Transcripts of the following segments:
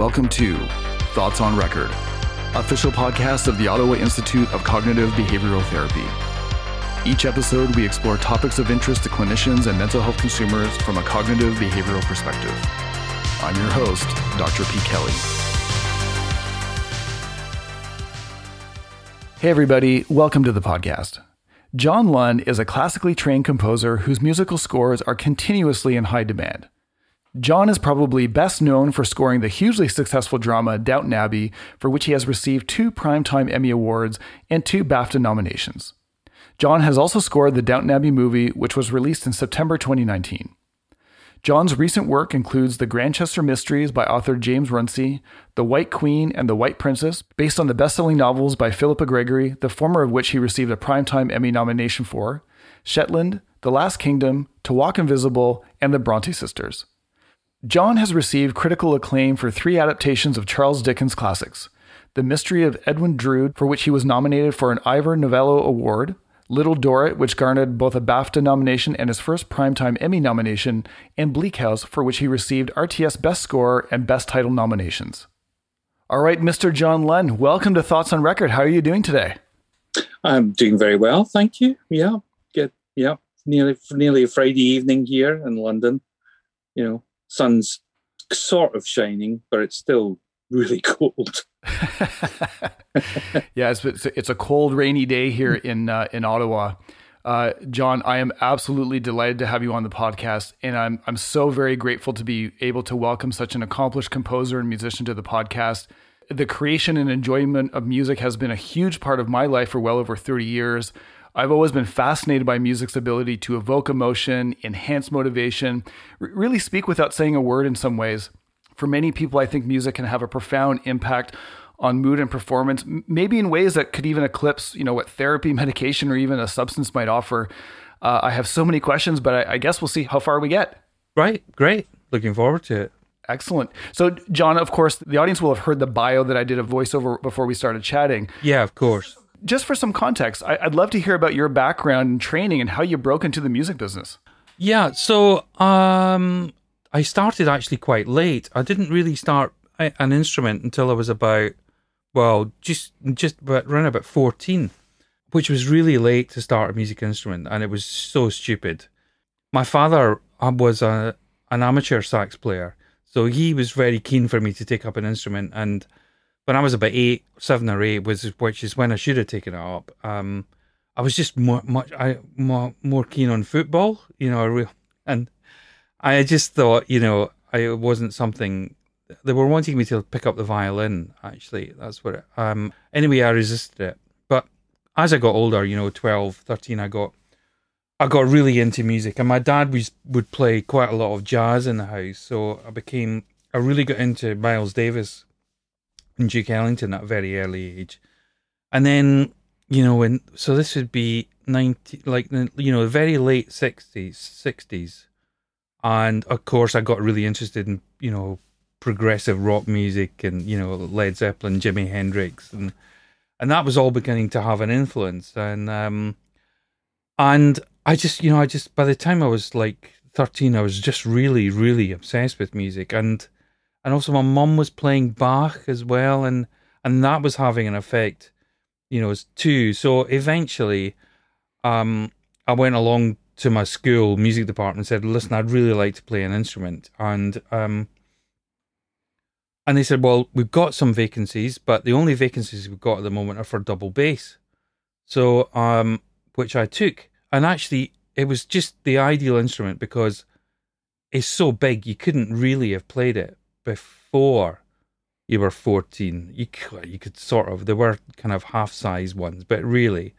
Welcome to Thoughts on Record, official podcast of the Ottawa Institute of Cognitive Behavioral Therapy. Each episode, we explore topics of interest to clinicians and mental health consumers from a cognitive behavioral perspective. I'm your host, Dr. P. Kelly. Hey, everybody, welcome to the podcast. John Lunn is a classically trained composer whose musical scores are continuously in high demand. John is probably best known for scoring the hugely successful drama Downton Abbey, for which he has received two Primetime Emmy Awards and two BAFTA nominations. John has also scored the Downton Abbey movie, which was released in September 2019. John's recent work includes The Grantchester Mysteries by author James Runcie, The White Queen and the White Princess, based on the best-selling novels by Philippa Gregory, the former of which he received a Primetime Emmy nomination for, Shetland, The Last Kingdom, To Walk Invisible, and The Bronte Sisters. John has received critical acclaim for three adaptations of Charles Dickens' classics The Mystery of Edwin Drood, for which he was nominated for an Ivor Novello Award, Little Dorrit, which garnered both a BAFTA nomination and his first Primetime Emmy nomination, and Bleak House, for which he received RTS Best Score and Best Title nominations. All right, Mr. John Lunn, welcome to Thoughts on Record. How are you doing today? I'm doing very well, thank you. Yeah, good. yeah, nearly nearly Friday evening here in London. You know, sun's sort of shining, but it's still really cold. yeah, it's, it's a cold, rainy day here in uh, in Ottawa. Uh, John, I am absolutely delighted to have you on the podcast, and I'm I'm so very grateful to be able to welcome such an accomplished composer and musician to the podcast. The creation and enjoyment of music has been a huge part of my life for well over 30 years. I've always been fascinated by music's ability to evoke emotion, enhance motivation, r- really speak without saying a word in some ways. For many people, I think music can have a profound impact on mood and performance, maybe in ways that could even eclipse, you know, what therapy, medication, or even a substance might offer. Uh, I have so many questions, but I, I guess we'll see how far we get. Right, great. Looking forward to it. Excellent. So, John, of course, the audience will have heard the bio that I did a voiceover before we started chatting. Yeah, of course. Just for some context, I, would love to hear about your background and training and how you broke into the music business. Yeah, so um, I started actually quite late. I didn't really start an instrument until I was about well, just just about around about fourteen, which was really late to start a music instrument, and it was so stupid. My father uh, was a an amateur sax player, so he was very keen for me to take up an instrument. And when I was about eight, seven or eight, was which is when I should have taken it up. Um, I was just more much I more more keen on football, you know, and I just thought, you know, I, it wasn't something they were wanting me to pick up the violin. Actually, that's what. It, um. Anyway, I resisted it. But as I got older, you know, 12, 13, I got, I got really into music, and my dad was would play quite a lot of jazz in the house. So I became, I really got into Miles Davis and Duke Ellington at a very early age, and then you know when so this would be ninety, like you know, very late sixties, sixties. And of course, I got really interested in, you know, progressive rock music and you know Led Zeppelin, Jimi Hendrix, and and that was all beginning to have an influence. And um, and I just you know I just by the time I was like thirteen, I was just really really obsessed with music, and and also my mum was playing Bach as well, and and that was having an effect, you know, too. So eventually, um, I went along to my school music department and said, "Listen, I'd really like to play an instrument," and um, and they said, well, we've got some vacancies, but the only vacancies we've got at the moment are for double bass. So, um, which I took. And actually, it was just the ideal instrument because it's so big, you couldn't really have played it before you were 14. You could, you could sort of, there were kind of half size ones, but really.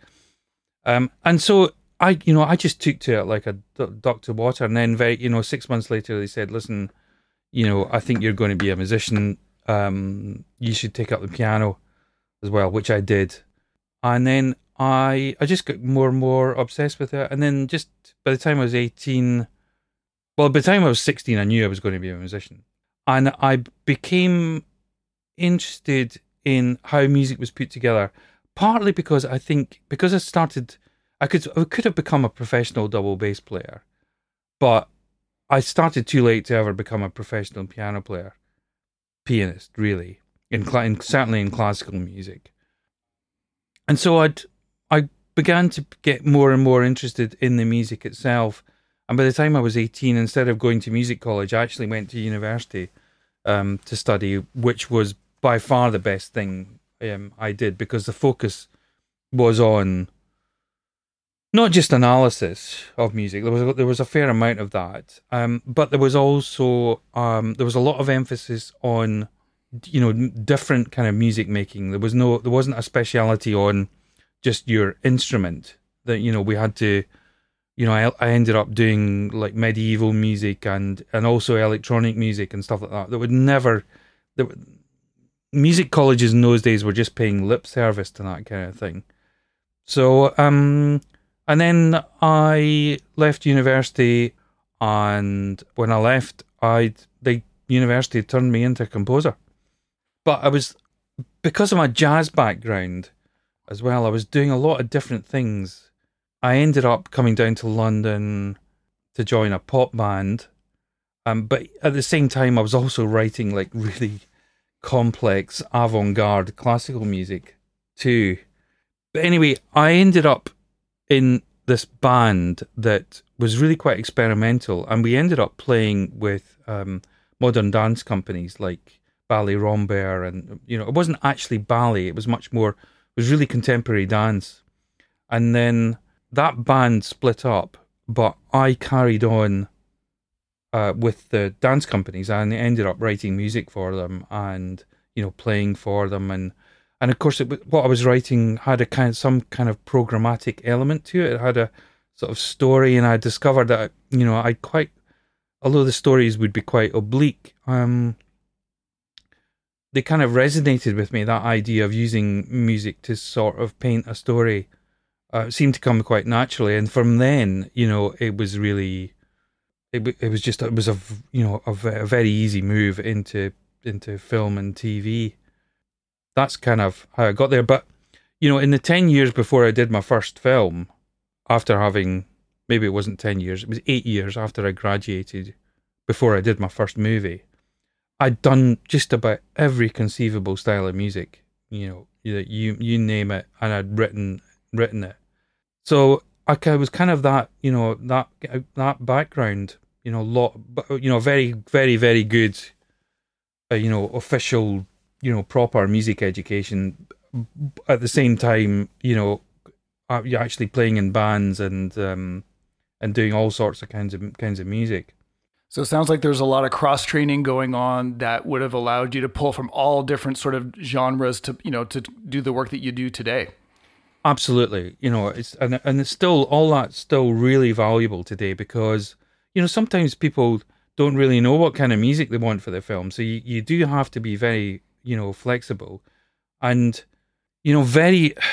Um, and so I, you know, I just took to it like a duck to water. And then, very, you know, six months later, they said, listen, you know, I think you're going to be a musician. Um, you should take up the piano as well, which I did. And then I I just got more and more obsessed with it. And then just by the time I was 18, well, by the time I was 16, I knew I was going to be a musician. And I became interested in how music was put together, partly because I think, because I started, I could, I could have become a professional double bass player, but I started too late to ever become a professional piano player. pianist, really, in, in certainly in classical music. And so I'd I began to get more and more interested in the music itself. And by the time I was 18, instead of going to music college, I actually went to university um, to study, which was by far the best thing um, I did because the focus was on not just analysis of music. There was a, there was a fair amount of that, um, but there was also um, there was a lot of emphasis on you know different kind of music making. There was no there wasn't a speciality on just your instrument. That you know we had to. You know, I, I ended up doing like medieval music and and also electronic music and stuff like that. That would never, that would, music colleges in those days were just paying lip service to that kind of thing. So, um, and then I left university, and when I left, I the university turned me into a composer. But I was because of my jazz background as well. I was doing a lot of different things. I ended up coming down to London to join a pop band, um, but at the same time, I was also writing like really complex avant-garde classical music too. But anyway, I ended up in this band that was really quite experimental, and we ended up playing with um, modern dance companies like Ballet Rambert, and you know, it wasn't actually ballet; it was much more. It was really contemporary dance, and then that band split up, but I carried on uh, with the dance companies and ended up writing music for them and you know playing for them and and of course, it, what I was writing had a kind of, some kind of programmatic element to it. It had a sort of story, and I discovered that you know I quite, although the stories would be quite oblique, um, they kind of resonated with me. That idea of using music to sort of paint a story uh, seemed to come quite naturally, and from then, you know, it was really, it, it was just it was a you know a, a very easy move into into film and TV that's kind of how I got there. But you know, in the ten years before I did my first film, after having maybe it wasn't ten years, it was eight years after I graduated, before I did my first movie, I'd done just about every conceivable style of music. You know, you you name it, and I'd written written it. So I was kind of that, you know, that that background, you know, lot, you know, very, very, very good, uh, you know, official you know proper music education. At the same time you know you're actually playing in bands and um, and doing all sorts of kinds of kinds of music. So it sounds like there's a lot of cross training going on that would have allowed you to pull from all different sort of genres to you know to do the work that you do today absolutely you know it's and, and it's still all that's still really valuable today because you know sometimes people don't really know what kind of music they want for their film so you, you do have to be very you know, flexible. And, you know, very.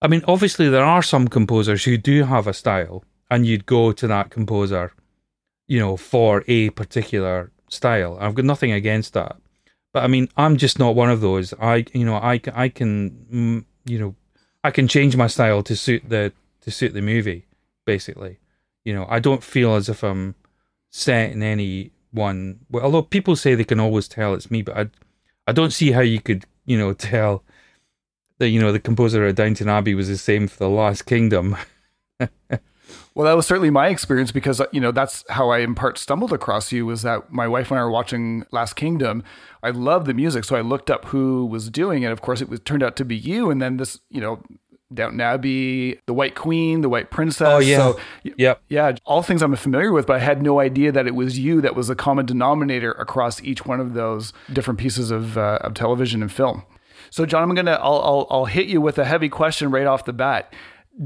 I mean, obviously, there are some composers who do have a style, and you'd go to that composer, you know, for a particular style. I've got nothing against that. But I mean, I'm just not one of those. I, you know, I, I can, mm, you know, I can change my style to suit the to suit the movie, basically. You know, I don't feel as if I'm set in any one. Well, although people say they can always tell it's me, but I, I don't see how you could, you know, tell that you know the composer of Downton Abbey was the same for the Last Kingdom. well, that was certainly my experience because you know that's how I in part stumbled across you. Was that my wife and I were watching Last Kingdom? I love the music, so I looked up who was doing it. Of course, it was turned out to be you, and then this, you know, Downton Abbey, The White Queen, The White Princess. Oh yeah, so, yep, yeah, all things I'm familiar with, but I had no idea that it was you that was the common denominator across each one of those different pieces of, uh, of television and film. So, John, I'm gonna I'll, I'll I'll hit you with a heavy question right off the bat.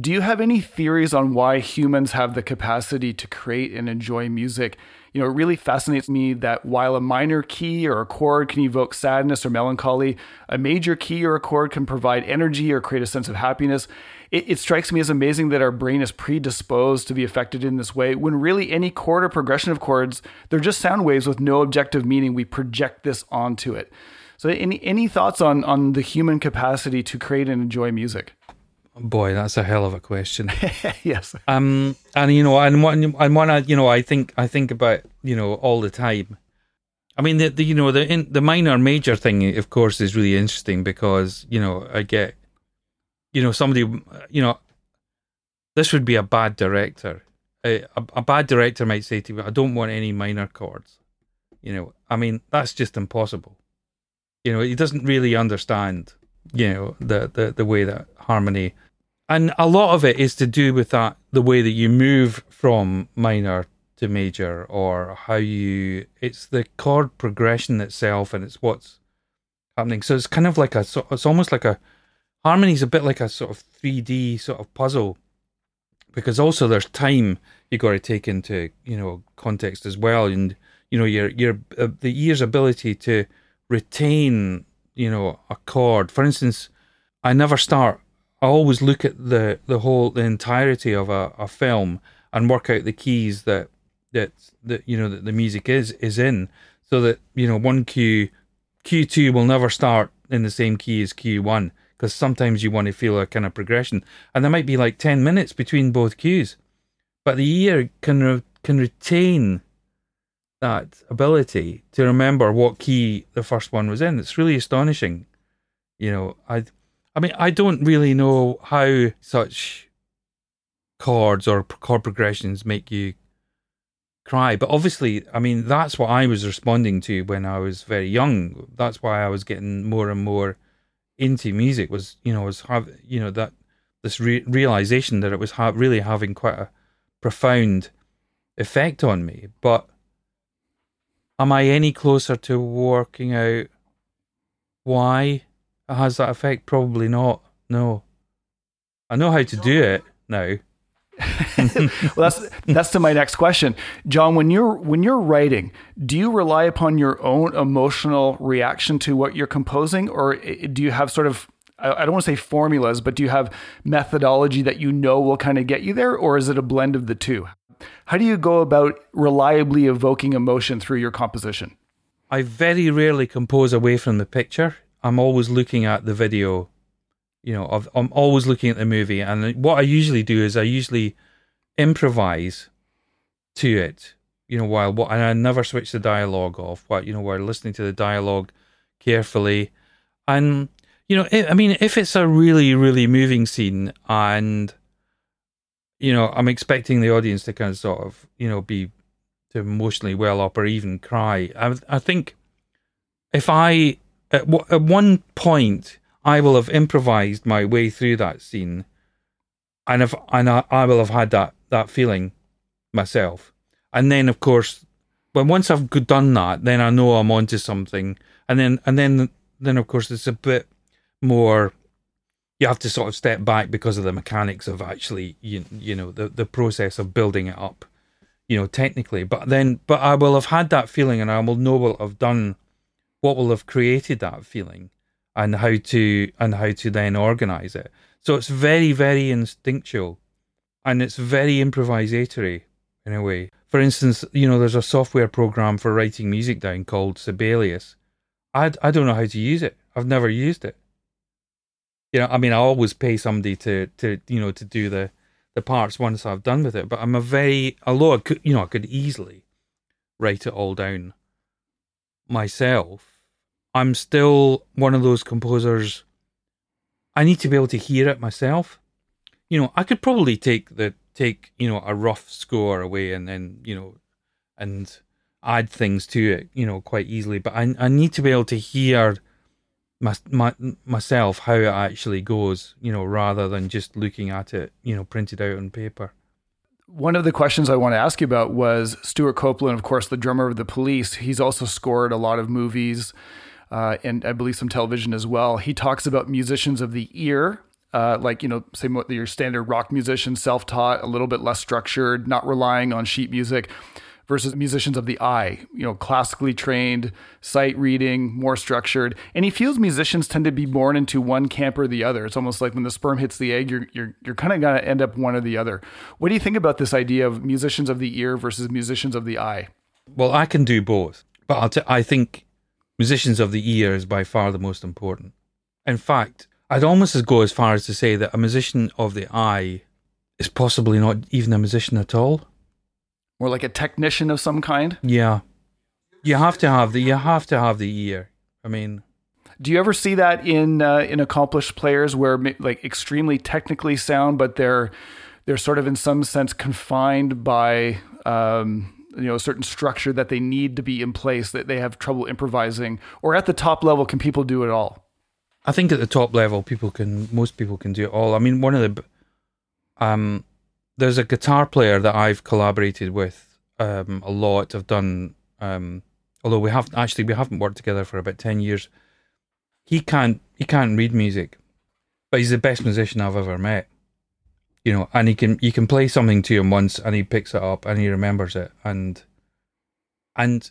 Do you have any theories on why humans have the capacity to create and enjoy music? You know, it really fascinates me that while a minor key or a chord can evoke sadness or melancholy, a major key or a chord can provide energy or create a sense of happiness. It, it strikes me as amazing that our brain is predisposed to be affected in this way when really any chord or progression of chords, they're just sound waves with no objective meaning. We project this onto it. So, any, any thoughts on, on the human capacity to create and enjoy music? Boy, that's a hell of a question. yes. Um, and you know, and one, and one, I, you know, I think, I think about, you know, all the time. I mean, the, the you know the in, the minor major thing, of course, is really interesting because you know I get, you know, somebody, you know, this would be a bad director. A, a, a bad director might say to me, "I don't want any minor chords." You know, I mean, that's just impossible. You know, he doesn't really understand, you know, the the the way that harmony, and a lot of it is to do with that the way that you move from minor to major or how you it's the chord progression itself and it's what's happening. So it's kind of like a it's almost like a harmony's a bit like a sort of 3d sort of puzzle because also there's time you got to take into you know context as well. And you know your your uh, the ear's ability to retain you know a chord. For instance i never start i always look at the the whole the entirety of a, a film and work out the keys that that that you know that the music is is in, so that you know one cue cue two will never start in the same key as cue one because sometimes you want to feel a kind of progression, and there might be like ten minutes between both cues, but the ear can re- can retain that ability to remember what key the first one was in. It's really astonishing. You know, I I mean I don't really know how such chords or chord progressions make you cry. But obviously, I mean, that's what I was responding to when I was very young. That's why I was getting more and more into music. Was you know was have you know that this re- realization that it was ha- really having quite a profound effect on me. But am I any closer to working out why it has that effect? Probably not. No. I know how to do it now. well, that's that's to my next question, John. When you're when you're writing, do you rely upon your own emotional reaction to what you're composing, or eh, eh, do you have sort of I don't want to say formulas, but do you have methodology that you know will kind of get you there, or is it a blend of the two? How do you go about reliably evoking emotion through your composition? I very rarely compose away from the picture. I'm always looking at the video you know, i am always looking at the movie, and what I usually do is I usually improvise to it. You know, while what and I never switch the dialogue off. While you know, while listening to the dialogue carefully, and you know, I mean, if it's a really, really moving scene, and you know, I'm expecting the audience to kind of sort of, you know, be to emotionally well up or even cry. I, I think if I at, at one point I will have improvised my way through that scene, and if and I, I will have had that that feeling myself. And then, of course, but once I've done that, then I know I'm onto something. And then and then then of course it's a bit more. You have to sort of step back because of the mechanics of actually you you know the the process of building it up, you know technically. But then but I will have had that feeling, and I will know what I've done, what will have created that feeling and how to and how to then organize it. So it's very very instinctual, and it's very improvisatory in a way. For instance, you know, there's a software program for writing music down called Sibelius. I I don't know how to use it. I've never used it. You know, I mean, I always pay somebody to to you know to do the the parts once I've done with it. But I'm a very although I could you know I could easily write it all down myself I'm still one of those composers. I need to be able to hear it myself. You know, I could probably take the take you know a rough score away and then you know and add things to it you know quite easily. But I I need to be able to hear my, my myself how it actually goes. You know, rather than just looking at it you know printed out on paper. One of the questions I want to ask you about was Stewart Copeland, of course, the drummer of the Police. He's also scored a lot of movies uh, and I believe some television as well. He talks about musicians of the ear, uh, like you know, say what your standard rock musician, self-taught, a little bit less structured, not relying on sheet music, versus musicians of the eye, you know, classically trained, sight reading, more structured. And he feels musicians tend to be born into one camp or the other. It's almost like when the sperm hits the egg, you're you're you're kind of gonna end up one or the other. What do you think about this idea of musicians of the ear versus musicians of the eye? Well, I can do both, but t- I think musicians of the ear is by far the most important. In fact, I'd almost go as far as to say that a musician of the eye is possibly not even a musician at all. Or like a technician of some kind? Yeah. You have to have the you have to have the ear. I mean, Do you ever see that in uh, in accomplished players where like extremely technically sound, but they're they're sort of in some sense confined by um, you know a certain structure that they need to be in place that they have trouble improvising, or at the top level, can people do it all? I think at the top level, people can most people can do it all. I mean, one of the um, there's a guitar player that I've collaborated with um, a lot. I've done um, although we have actually we haven't worked together for about ten years. He can't he can't read music, but he's the best musician I've ever met. You know, and he can you can play something to him once, and he picks it up and he remembers it, and and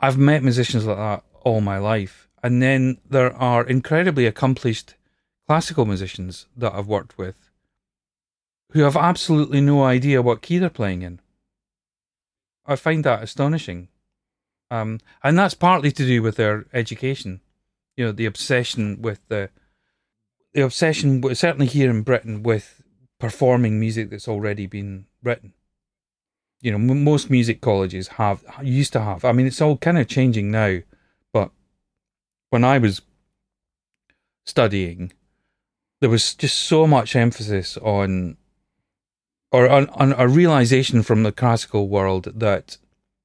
I've met musicians like that all my life. And then there are incredibly accomplished classical musicians that I've worked with who have absolutely no idea what key they're playing in. I find that astonishing. Um, and that's partly to do with their education. You know, the obsession with the the obsession, certainly here in Britain, with performing music that's already been written. You know, m- most music colleges have used to have. I mean, it's all kind of changing now, but when I was studying, there was just so much emphasis on, or on, on a realization from the classical world that,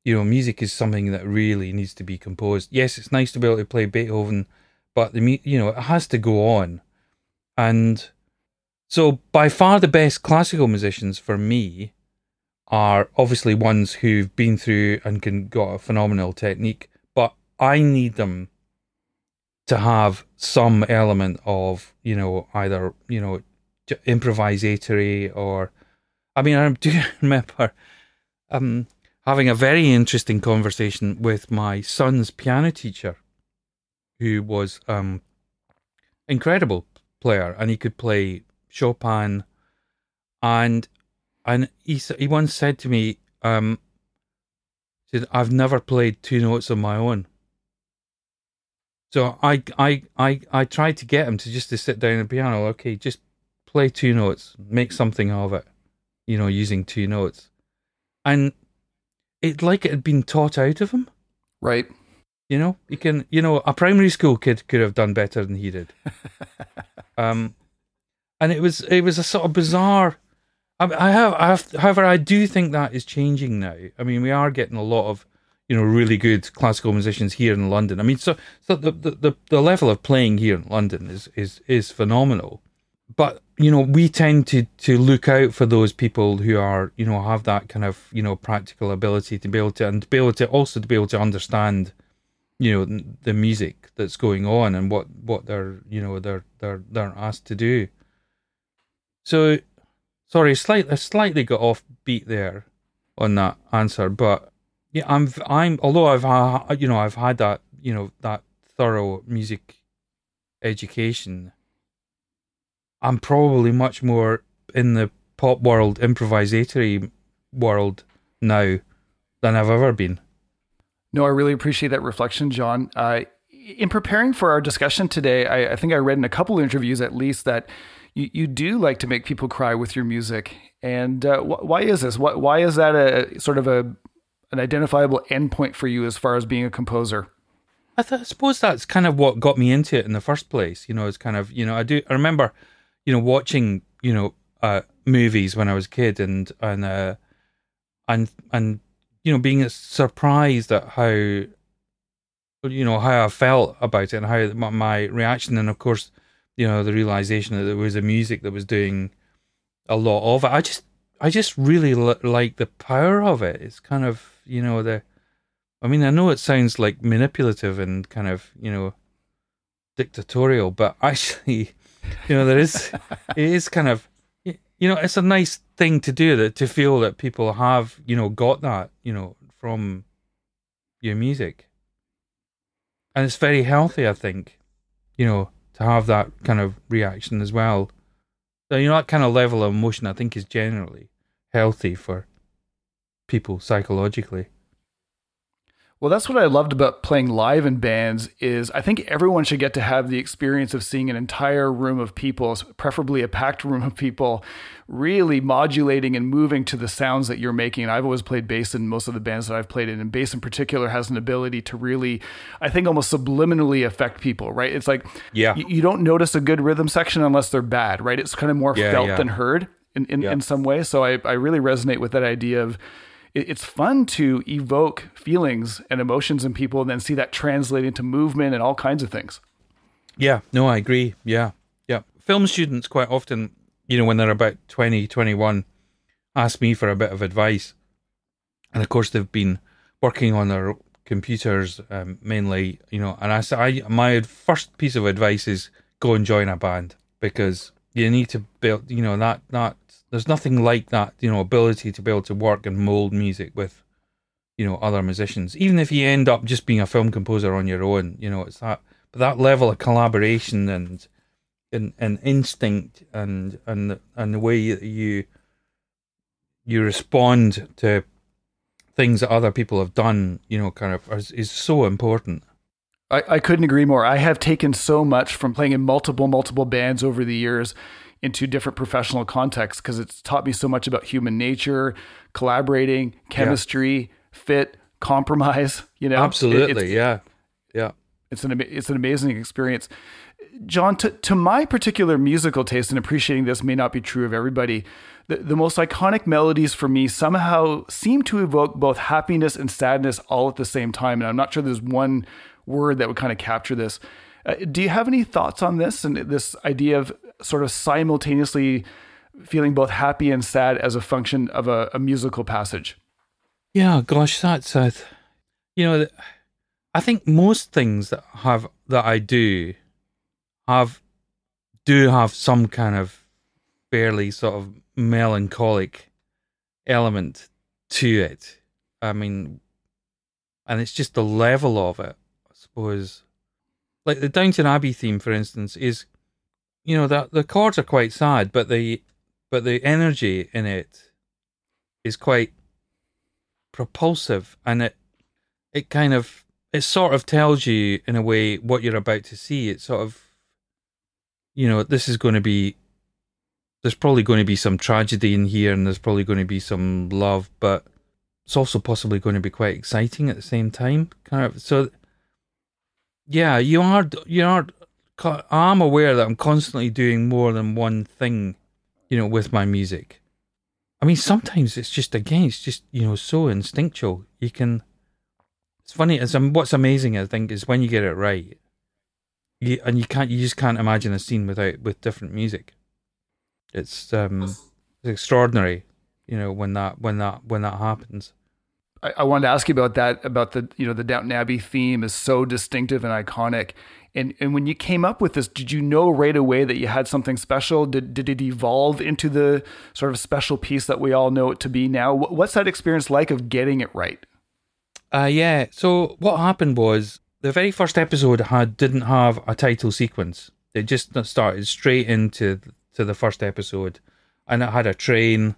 you know, music is something that really needs to be composed. Yes, it's nice to be able to play Beethoven, but the you know it has to go on, and so by far the best classical musicians for me are obviously ones who've been through and can got a phenomenal technique, but I need them to have some element of you know either you know improvisatory or I mean I do remember um having a very interesting conversation with my son's piano teacher who was um incredible player and he could play Chopin. And and he he once said to me um said I've never played two notes on my own. So I, I, I, I tried to get him to just to sit down at the piano. Okay, just play two notes, make something of it, you know, using two notes, and it like it had been taught out of him. Right. You know, you can, you know, a primary school kid could have done better than he did. um, and it was, it was a sort of bizarre. I, I have, I have, however, I do think that is changing now. I mean, we are getting a lot of, you know, really good classical musicians here in London. I mean, so, so the, the, the, the level of playing here in London is, is, is phenomenal. But, you know, we tend to, to look out for those people who are, you know, have that kind of, you know, practical ability to be able to, and to be able to also to be able to understand, you know, the music that's going on and what, what they're, you know, they're, they're, they're asked to do. So, sorry, slightly, slightly got off beat there on that answer, but yeah, I'm, I'm, although I've, you know, I've had that, you know, that thorough music education, I'm probably much more in the pop world, improvisatory world now than I've ever been. No, I really appreciate that reflection, John. Uh, in preparing for our discussion today, I, I think I read in a couple of interviews at least that you, you do like to make people cry with your music. And uh, wh- why is this? Why, why is that a sort of a an identifiable endpoint for you as far as being a composer? I, th- I suppose that's kind of what got me into it in the first place. You know, it's kind of you know I do I remember, you know, watching you know uh, movies when I was a kid and and uh, and and you know being surprised at how you know how I felt about it and how my, reaction and of course you know the realization that there was a music that was doing a lot of it. I just I just really li- like the power of it. It's kind of you know the I mean, I know it sounds like manipulative and kind of, you know, dictatorial, but actually, you know, there is, it is kind of, you know, it's a nice thing to do that to feel that people have, you know, got that, you know, from your music. And it's very healthy, I think, you know, to have that kind of reaction as well. So, you know, that kind of level of emotion, I think, is generally healthy for people psychologically. Well, that's what I loved about playing live in bands is I think everyone should get to have the experience of seeing an entire room of people, preferably a packed room of people, really modulating and moving to the sounds that you're making. And I've always played bass in most of the bands that I've played in, and bass in particular has an ability to really, I think, almost subliminally affect people, right? It's like Yeah. you, you don't notice a good rhythm section unless they're bad, right? It's kind of more Yeah, felt yeah. than heard in, in, Yeah. in some way. So I, I really resonate with that idea of it's fun to evoke feelings and emotions in people and then see that translate into movement and all kinds of things. Yeah, no, I agree. Yeah, yeah. Film students quite often, you know, when they're about 20, 21, ask me for a bit of advice. And of course, they've been working on their computers um, mainly, you know. And I I, my first piece of advice is go and join a band because you need to build, you know, that, that, there's nothing like that, you know, ability to be able to work and mold music with, you know, other musicians. Even if you end up just being a film composer on your own, you know, it's that, but that level of collaboration and, and, and instinct and, and, and the way you, you respond to things that other people have done, you know, kind of is, is so important. I, I couldn't agree more. I have taken so much from playing in multiple, multiple bands over the years into different professional contexts because it's taught me so much about human nature, collaborating, chemistry, fit, compromise. You know, Absolutely. it's- yeah. Yeah. it's an it's an amazing experience. John, to, to my particular musical taste, and appreciating this may not be true of everybody, the, the most iconic melodies for me somehow seem to evoke both happiness and sadness all at the same time. And I'm not sure there's one word that would kind of capture this. Uh, do you have any thoughts on this and this idea of sort of simultaneously feeling both happy and sad as a function of a, a musical passage? Yeah, gosh, that's a, you know, I think most things that have that I do have do have some kind of fairly sort of melancholic element to it. I mean, and it's just the level of it, I suppose. Like the Downton Abbey theme, for instance, is you know that the chords are quite sad, but the but the energy in it is quite propulsive and it it kind of it sort of tells you in a way what you're about to see. It sort of you know this is going to be there's probably going to be some tragedy in here and there's probably going to be some love but it's also possibly going to be quite exciting at the same time kind of. So yeah you are you are i'm aware that i'm constantly doing more than one thing you know with my music I mean, sometimes it's just again, it's just you know so instinctual. You can. It's funny. It's um, what's amazing. I think is when you get it right. You and you can't. You just can't imagine a scene without with different music. It's um, it's extraordinary. You know when that when that when that happens. I, I wanted to ask you about that about the you know the Downton Abbey theme is so distinctive and iconic. And and when you came up with this, did you know right away that you had something special? Did did it evolve into the sort of special piece that we all know it to be now? What's that experience like of getting it right? Uh yeah. So what happened was the very first episode had didn't have a title sequence. It just started straight into to the first episode, and it had a train.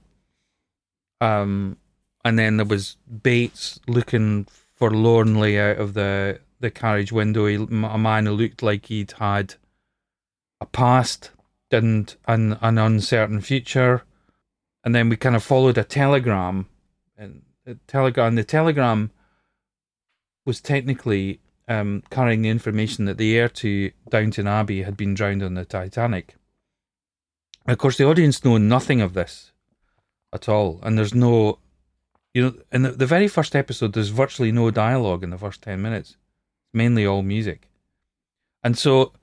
Um, and then there was Bates looking forlornly out of the the carriage window. He, a man who looked like he'd had a past and an an uncertain future. And then we kind of followed a telegram, and the telegram. The telegram was technically um, carrying the information that the heir to Downton Abbey had been drowned on the Titanic. Of course, the audience know nothing of this at all, and there's no, you know, in the, the very first episode, there's virtually no dialogue in the first ten minutes, mainly all music, and so,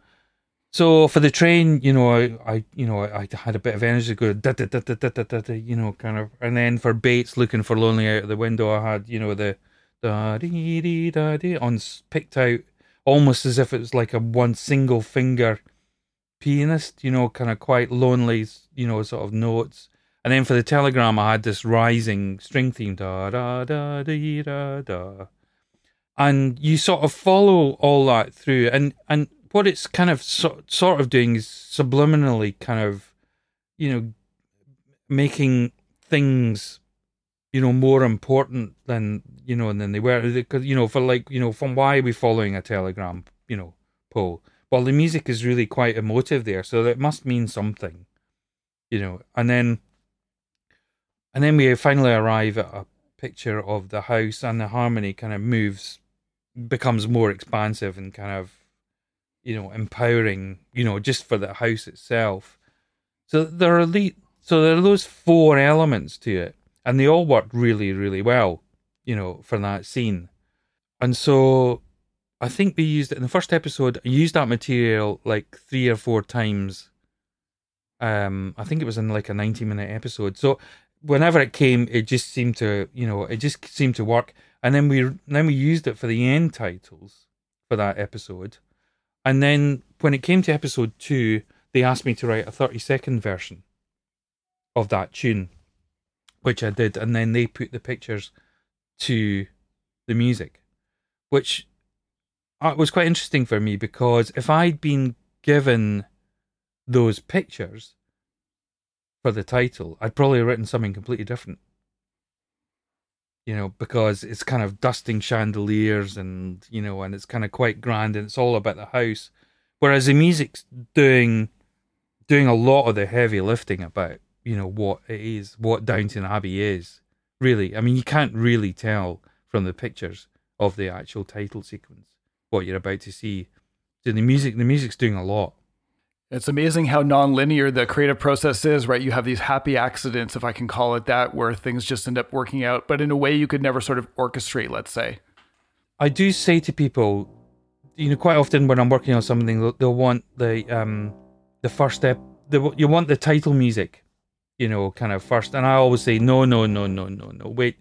so for the train, you know, I, I you know, I, had a bit of energy to go, da, da, da, da, da, da, da, da, you know, kind of, and then for Bates looking for lonely out of the window, I had, you know, the da dee dee da dee on picked out almost as if it was like a one single finger pianist, you know, kind of quite lonely, you know, sort of notes. And then for the telegram, I had this rising string theme, da da da dee da da, and you sort of follow all that through. And and what it's kind of so, sort of doing is subliminally kind of, you know, making things you know, more important than you know and than they were. Because you know, for like you know, from why are we following a telegram, you know, poll? Well, the music is really quite emotive there, so it must mean something, you know. And then, and then we finally arrive at a picture of the house, and the harmony kind of moves, becomes more expansive and kind of, you know, empowering, you know, just for the house itself. So there are le- so there are those four elements to it and they all worked really, really well, you know, for that scene. And so I think we used it in the first episode. I used that material like three or four times. Um, I think it was in like a ninety-minute episode. So whenever it came, it just seemed to, you know, it just seemed to work. And then we then we used it for the end titles for that episode. And then when it came to episode two, they asked me to write a thirty-second version of that tune which I did, and then they put the pictures to the music, which uh, was quite interesting for me because if I'd been given those pictures for the title, I'd probably written something completely different. You know, because it's kind of dusting chandeliers and, you know, and it's kind of quite grand and it's all about the house. Whereas the music's doing doing a lot of the heavy lifting about you know what it is, what Downton Abbey is. Really, I mean, you can't really tell from the pictures of the actual title sequence what you're about to see. So the music, the music's doing a lot. It's amazing how non-linear the creative process is, right? You have these happy accidents, if I can call it that, where things just end up working out, but in a way you could never sort of orchestrate, let's say. I do say to people, you know, quite often when I'm working on something, they'll, want the um the first step. The, you want the title music, you know, kind of first. And I always say, no, no, no, no, no, no. Wait,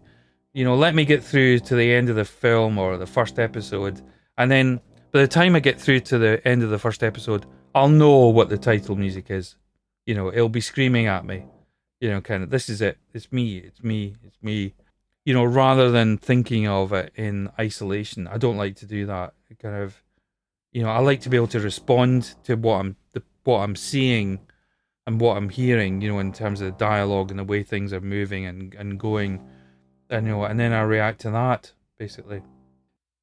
you know, let me get through to the end of the film or the first episode. And then by the time I get through to the end of the first episode, I'll know what the title music is. You know, it'll be screaming at me. You know, kind of, this is it. It's me. It's me. It's me. You know, rather than thinking of it in isolation. I don't like to do that. kind of, you know, I like to be able to respond to what I'm, the, what I'm seeing and what I'm hearing, you know, in terms of the dialogue and the way things are moving and, and going, and you know, and then I react to that basically.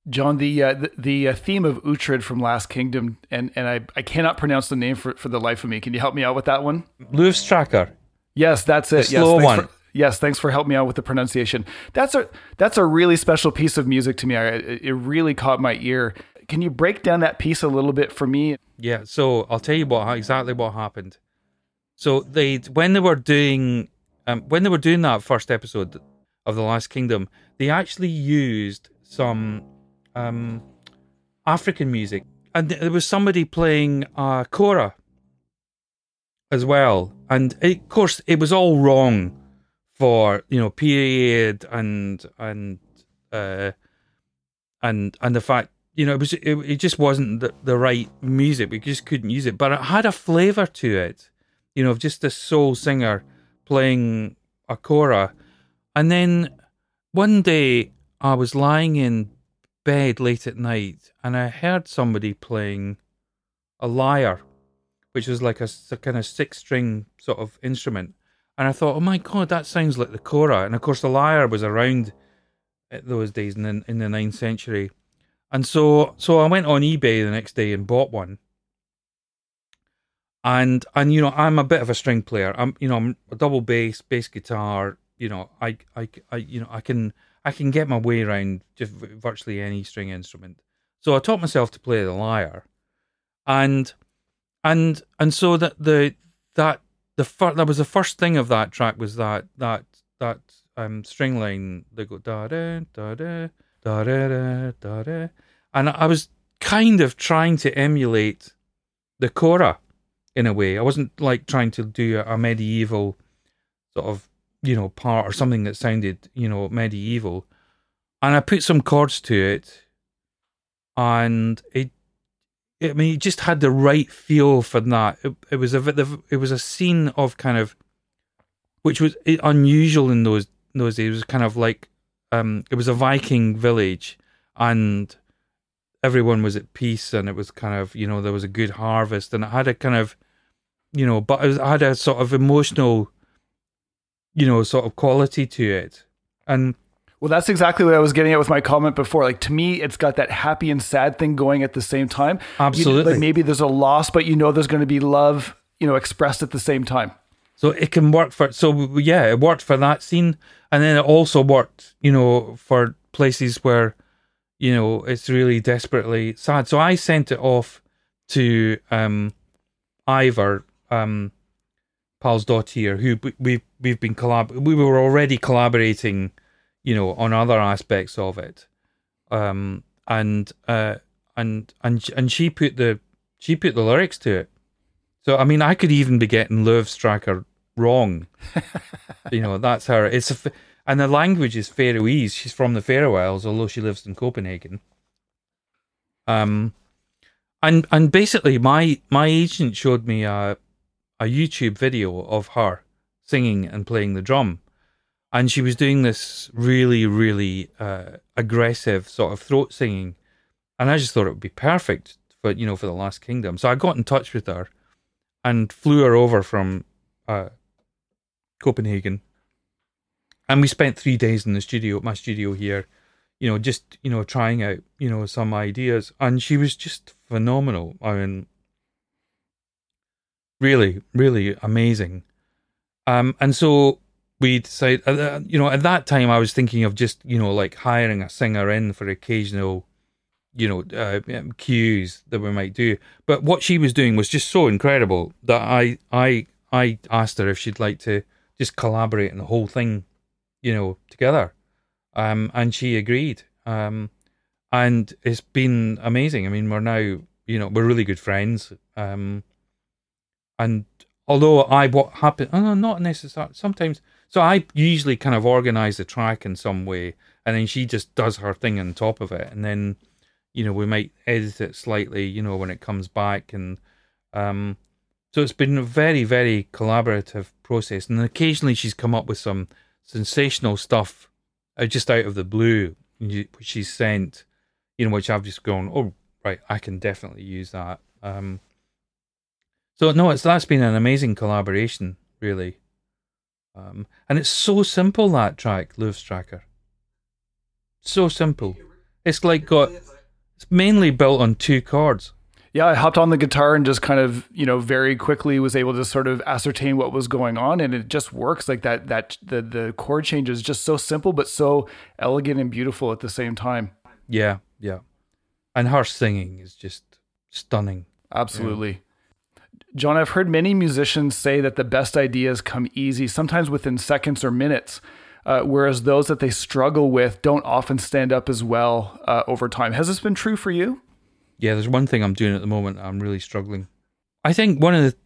John, the uh, the, the uh, theme of Uhtred from Last Kingdom, and and I, I cannot pronounce the name for, for the life of me. Can you help me out with that one? Luvstracker. Yes, that's it. The slow yes, one. For, yes, thanks for helping me out with the pronunciation. That's a that's a really special piece of music to me. I, it really caught my ear. Can you break down that piece a little bit for me? Yeah, so I'll tell you what exactly what happened. So they when they were doing um, when they were doing that first episode of the Last Kingdom, they actually used some um, African music, and there was somebody playing uh, kora as well. And it, of course, it was all wrong for you know period and and uh, and and the fact you know it was it, it just wasn't the, the right music. We just couldn't use it, but it had a flavor to it you know, of just a soul singer playing a kora. And then one day I was lying in bed late at night and I heard somebody playing a lyre, which was like a, a kind of six string sort of instrument. And I thought, oh my God, that sounds like the kora. And of course, the lyre was around at those days in the, in the ninth century. And so, so I went on eBay the next day and bought one and and you know I'm a bit of a string player. I'm you know I'm a double bass, bass guitar. You know I I, I you know I can I can get my way around just virtually any string instrument. So I taught myself to play the lyre, and and and so that the that the fir- that was the first thing of that track was that that that um string line that go da da da da da da da da, and I was kind of trying to emulate the kora in a way. I wasn't like trying to do a, medieval sort of, you know, part or something that sounded, you know, medieval. And I put some chords to it and it I mean, it just had the right feel for that. It, it was a it was a scene of kind of, which was unusual in those those days. It was kind of like, um, it was a Viking village, and everyone was at peace, and it was kind of you know there was a good harvest, and it had a kind of you know, but I had a sort of emotional, you know, sort of quality to it. And Well, that's exactly what I was getting at with my comment before. Like to me, it's got that happy and sad thing going at the same time. You- Absolutely. like maybe there's a loss, but you know there's going to be love, you know, expressed at the same time. So it can work for so yeah, it worked for that scene, and then it also worked, you know, for places where, you know, it's really desperately sad. So I sent it off to um, Eivør, um, Pal's here, who we- we've we've been collab. We were already collaborating, you know, on other aspects of it, um, and uh, and and and she put the she put the lyrics to it. So I mean, I could even be getting Lívstræðrir wrong. you know, that's her. It's a and the language is Faroese. She's from the Faroe Isles, although she lives in Copenhagen. Um, and and basically, my my agent showed me a a YouTube video of her singing and playing the drum, and she was doing this really really uh, aggressive sort of throat singing, and I just thought it would be perfect for you know for the Last Kingdom. So I got in touch with her and flew her over from uh, Copenhagen, and we spent three days in the studio, my studio here, you know, just you know trying out you know some ideas, and she was just phenomenal. I mean, really, really amazing. Um, and so we decided, uh, you know, at that time I was thinking of just you know like hiring a singer in for occasional you know uh, um, cues that we might do. But what she was doing was just so incredible that i i i asked her if she'd like to just collaborate on the whole thing you know together. Um and she agreed. Um and it's been amazing. I mean we're now you know we're really good friends. Um and although i what happened oh, no, not necessarily sometimes so i usually kind of organize the track in some way and then she just does her thing on top of it. And then you know we might edit it slightly you know when it comes back and um so it's been a very very collaborative process. And occasionally she's come up with some sensational stuff uh, just out of the blue which she's sent you know which i've just gone oh right i can definitely use that. Um so no it's that's been an amazing collaboration really um and it's so simple that track Lívstræðrir so simple it's like got it's mainly built on two chords. Yeah, I hopped on the guitar and just kind of, you know, very quickly was able to sort of ascertain what was going on and it just works like that that the the chord change is just so simple but so elegant and beautiful at the same time. Yeah, yeah. And her singing is just stunning. Absolutely. John, I've heard many musicians say that the best ideas come easy, sometimes within seconds or minutes, uh, whereas those that they struggle with don't often stand up as well uh, over time. Has this been true for you? Yeah, there's one thing I'm doing at the moment I'm really struggling. I think one of the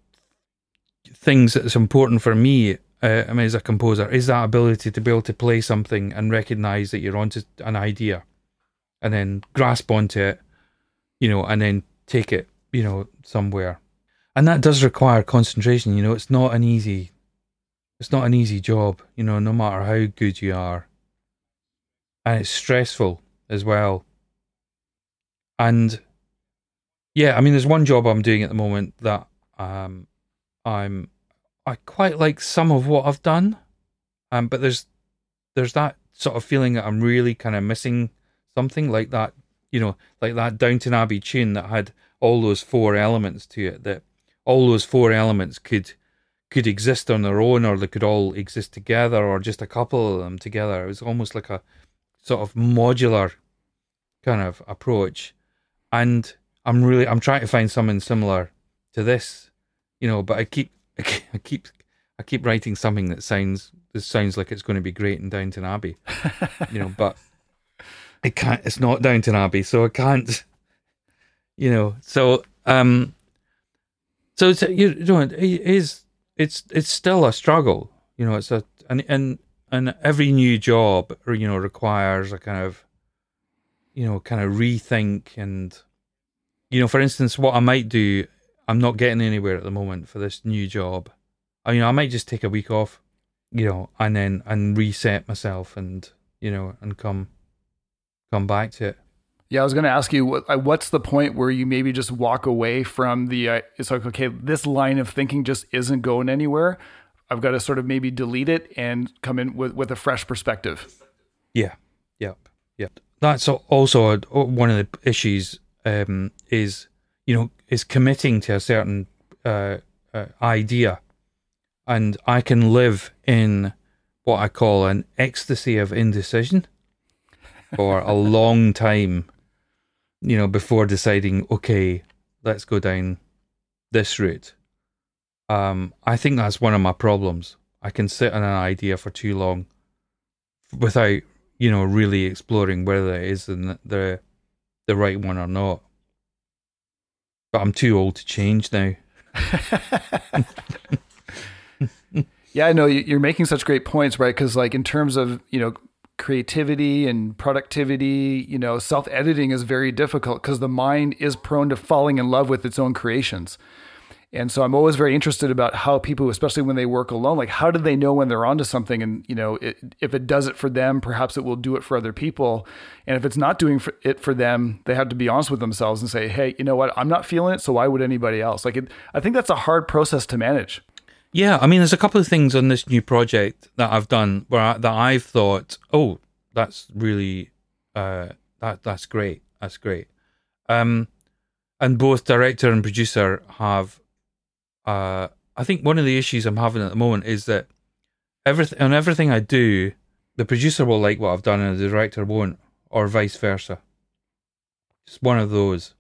things that's important for me, uh, I mean, as a composer, is that ability to be able to play something and recognize that you're onto an idea and then grasp onto it, you know, and then take it, you know, somewhere. And that does require concentration, you know, it's not an easy it's not an easy job, you know, no matter how good you are. And it's stressful as well. And yeah, I mean, there's one job I'm doing at the moment that um, I'm I quite like some of what I've done, um, but there's there's that sort of feeling that I'm really kind of missing something like that, you know, like that Downton Abbey tune that had all those four elements to it. That all those four elements could could exist on their own, or they could all exist together, or just a couple of them together. It was almost like a sort of modular kind of approach, and I'm really I'm trying to find something similar to this, you know. But I keep I keep I keep writing something that sounds that sounds like it's going to be great in Downton Abbey, you know. But it can't. It's not Downton Abbey, so I can't. You know. So um. So it's you know it is it's it's still a struggle. You know, it's a and and and every new job you know requires a kind of you know kind of rethink and you know for instance what i might do i'm not getting anywhere at the moment for this new job i mean i might just take a week off you know and then and reset myself and you know and come come back to it Yeah, I was going to ask you what, what's the point where you maybe just walk away from the uh, it's like okay, this line of thinking just isn't going anywhere. I've got to sort of maybe delete it and come in with with a fresh perspective. Yeah, yep, yep. That's also one of the issues. Um, is you know is committing to a certain uh, uh, idea, and I can live in what I call an ecstasy of indecision for a long time. You know, before deciding, okay, let's go down this route. Um, I think that's one of my problems. I can sit on an idea for too long without, you know, really exploring whether it is the the, the right one or not. But I'm too old to change now. yeah, I know you're making such great points, right? Because like in terms of you know creativity and productivity, you know, self editing is very difficult because the mind is prone to falling in love with its own creations. And so I'm always very interested about how people, especially when they work alone, like how do they know when they're onto something? And you know, it, if it does it for them, perhaps it will do it for other people. And if it's not doing for it for them, they have to be honest with themselves and say, "Hey, you know what? I'm not feeling it, so why would anybody else?" Like, it, I think that's a hard process to manage. Yeah, I mean, there's a couple of things on this new project that I've done where I, that I've thought, oh, that's really uh, that that's great, that's great. Um, and both director and producer have. Uh, I think one of the issues I'm having at the moment is that everything on everything I do, the producer will like what I've done and the director won't, or vice versa. It's one of those.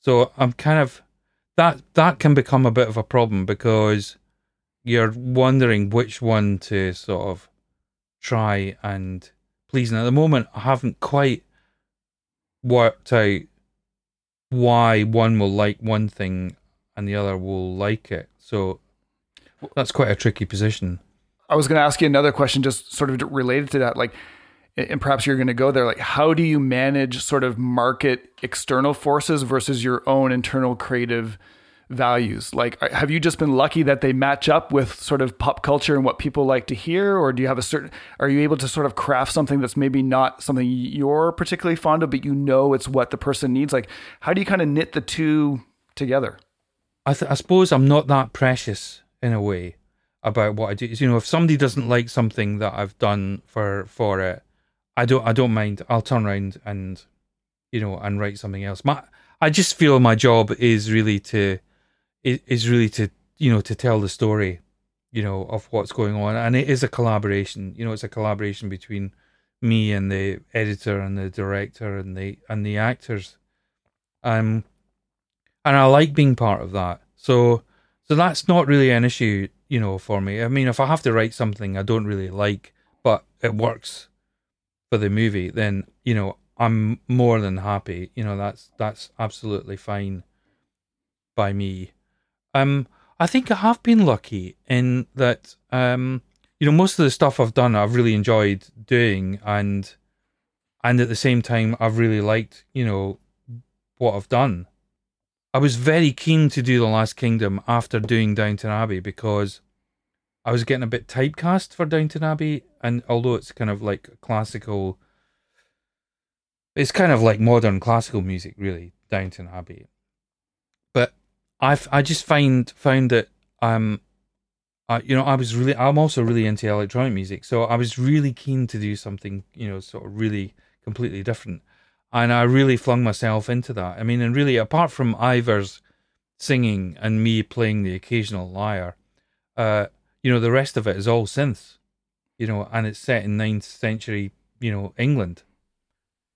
So I'm kind of that that can become a bit of a problem because you're wondering which one to sort of try and please. And at the moment, I haven't quite worked out why one will like one thing and the other will like it. So that's quite a tricky position. I was going to ask you another question, just sort of related to that. Like, and perhaps you're going to go there. Like, how do you manage sort of market external forces versus your own internal creative values? Like, uh, have you just been lucky that they match up with sort of pop culture and what people like to hear, or do you have a certain? Are you able to sort of craft something that's maybe not something you're particularly fond of, but you know it's what the person needs? Like, how do you kind of knit the two together? I, th- I suppose I'm not that precious in a way about what I do. You know, if somebody doesn't like something that I've done for for it, I don't I don't mind. I'll turn around and you know and write something else. My I just feel my job is really to is really to you know to tell the story, you know, of what's going on, and it is a collaboration. You know, it's a collaboration between me and the editor and the director and the and the actors. Um, and I like being part of that. So so that's not really an issue, you know, for me. I mean, if I have to write something I don't really like, but it works for the movie, then you know I'm more than happy. You know, that's that's absolutely fine by me. Um, I think I have been lucky in that. Um, you know, most of the stuff I've done, I've really enjoyed doing, and and at the same time, I've really liked, you know, what I've done. I was very keen to do The Last Kingdom after doing Downton Abbey because I was getting a bit typecast for Downton Abbey, and although it's kind of like classical, it's kind of like modern classical music, really, Downton Abbey. But I've I just find found that um, I you know I was really I'm also really into electronic music, so I was really keen to do something you know sort of really completely different, and I really flung myself into that. I mean, and really apart from Eivør's singing and me playing the occasional lyre, uh, you know the rest of it is all synths, you know, and it's set in ninth century you know England.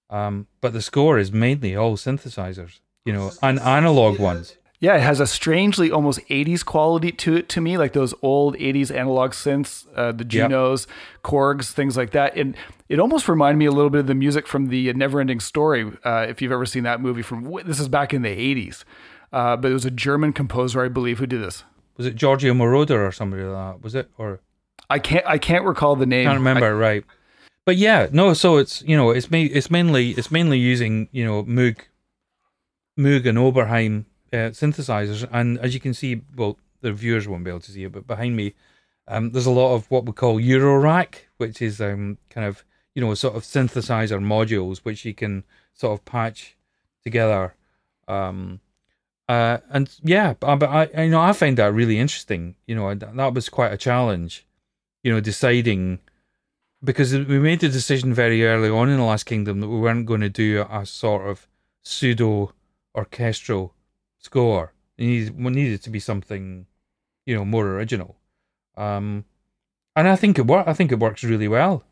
Um, but the score is mainly all synthesizers, you know, and analog ones. Yeah, it has a strangely almost 80s quality to it to me, like those old 80s analog synths, uh, the Junos, yep. Korgs, things like that. And it almost reminded me a little bit of the music from the Neverending Story, uh, if you've ever seen that movie from, this is back in the 80s. Uh, but it was a German composer, I believe, who did this. Was it Giorgio Moroder or somebody like that? Was it? Or I can't I can't recall the name. I can't remember, I, right. But yeah, no, so it's you know, it's ma- it's mainly it's mainly using, you know, Moog Moog and Oberheim uh, synthesizers, and as you can see, well, the viewers won't be able to see it, but behind me, um, there's a lot of what we call Eurorack, which is um, kind of you know sort of synthesizer modules which you can sort of patch together. Um, uh, and yeah, but I, you know, I find that really interesting. You know, that was quite a challenge. You know, deciding because we made the decision very early on in the Last Kingdom that we weren't going to do a sort of pseudo orchestral score. It needed, needed to be something, you know, more original. Um, and I think it work. I think it works really well.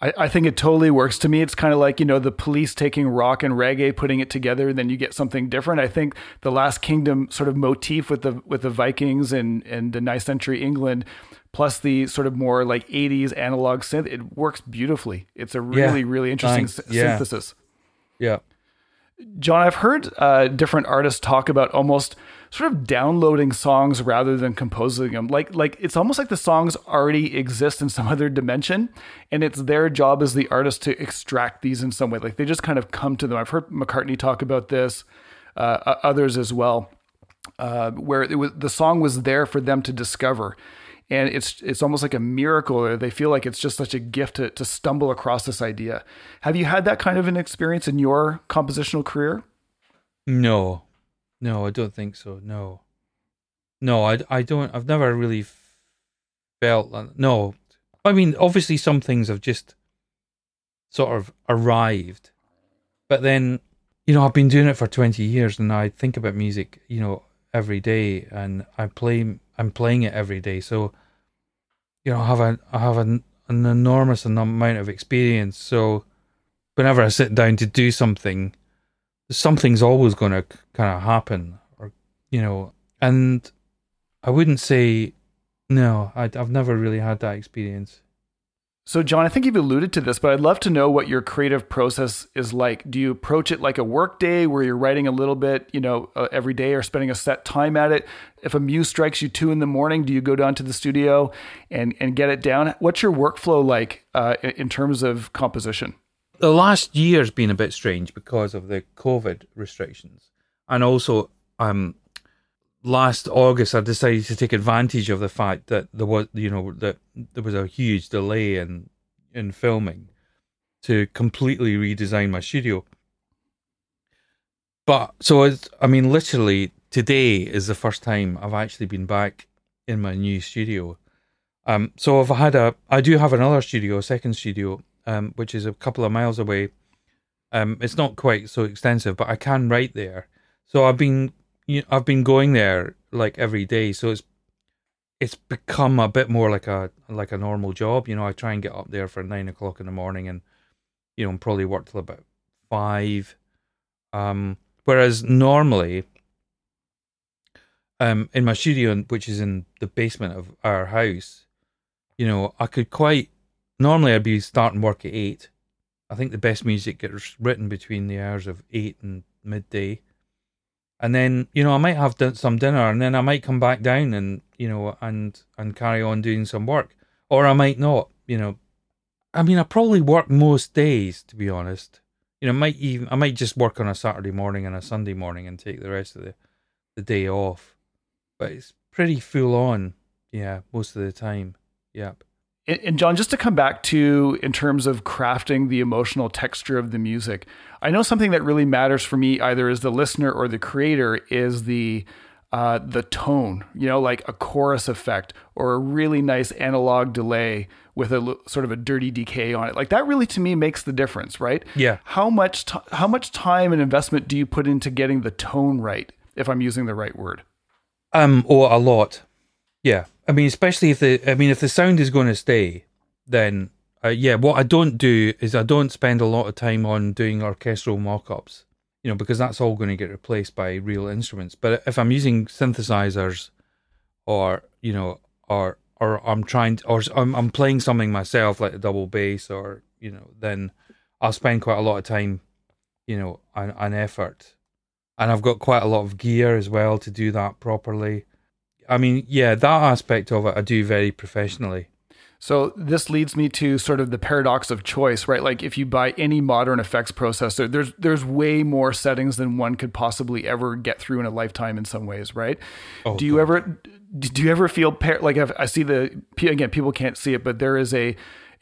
I, I think it totally works. To me, it's kind of like, you know, the police taking rock and reggae, putting it together, and then you get something different. I think the Last Kingdom sort of motif with the with the Vikings and, and the ninth century England, plus the sort of more like 80s analog synth, it works beautifully. It's a really, yeah, really interesting s- yeah. synthesis. Yeah. John, I've heard uh, different artists talk about almost sort of downloading songs rather than composing them. Like like it's almost like the songs already exist in some other dimension, and it's their job as the artist to extract these in some way. Like they just kind of come to them. I've heard McCartney talk about this, uh, others as well, uh, where was the song was there for them to discover and it's it's almost like a miracle or they feel like it's just such a gift to, to stumble across this idea. Have you had that kind of an experience in your compositional career? No. No i don't think so. No. No i, I don't i've never really felt no. I mean obviously some things have just sort of arrived but then you know i've been doing it for 20 years and i think about music you know every day and i play I'm playing it every day. So, you know, I have a I have an, an enormous amount of experience. So, whenever I sit down to do something, something's always going to kind of happen, or you know, and I wouldn't say no. I, I've never really had that experience. So, John, I think you've alluded to this, but I'd love to know what your creative process is like. Do you approach it like a work day where you're writing a little bit, you know, uh, every day or spending a set time at it? If a muse strikes you two in the morning, do you go down to the studio and, and get it down? What's your workflow like uh, in terms of composition? The last year's been a bit strange because of the COVID restrictions. And also, um, last August, I decided to take advantage of the fact that there was, you know, that there was a huge delay in in filming to completely redesign my studio. But so it's, I mean, literally today is the first time I've actually been back in my new studio. Um, so I've had a, I do have another studio, a second studio, um, which is a couple of miles away. Um, it's not quite so extensive, but I can write there. So I've been you know, I've been going there like every day, so it's it's become a bit more like a like a normal job. You know, I try and get up there for nine o'clock in the morning, and you know, probably work till about five. Um, whereas normally, um, in my studio, which is in the basement of our house, you know, I could quite normally I'd be starting work at eight. I think the best music gets written between the hours of eight and midday and then you know I might have some dinner, and then I might come back down and you know and and carry on doing some work, or I might not. You know, I mean, I probably work most days to be honest. You know, might even I might just work on a Saturday morning and a Sunday morning and take the rest of the the day off, but it's pretty full on. Yeah, most of the time. Yep. And John, just to come back to in terms of crafting the emotional texture of the music, I know something that really matters for me, either as the listener or the creator, is the uh, the tone. You know, like a chorus effect or a really nice analog delay with a sort of a dirty decay on it. Like that really to me makes the difference, right? Yeah. How much t- how much time and investment do you put into getting the tone right? If I'm using the right word. Um, or a lot. Yeah. I mean, especially if the I mean if the sound is going to stay, then uh, yeah. What I don't do is I don't spend a lot of time on doing orchestral mock-ups, you know, because that's all going to get replaced by real instruments. But if I'm using synthesizers, or you know, or or I'm trying to, or I'm I'm playing something myself like a double bass, or you know, then I'll spend quite a lot of time, you know, an effort, and I've got quite a lot of gear as well to do that properly I mean, yeah, that aspect of it I do very professionally. So this leads me to sort of the paradox of choice, right? Like if you buy any modern effects processor, there's there's way more settings than one could possibly ever get through in a lifetime in some ways, right? Oh, do you God. ever do you ever feel par- like I see the again people can't see it, but there is a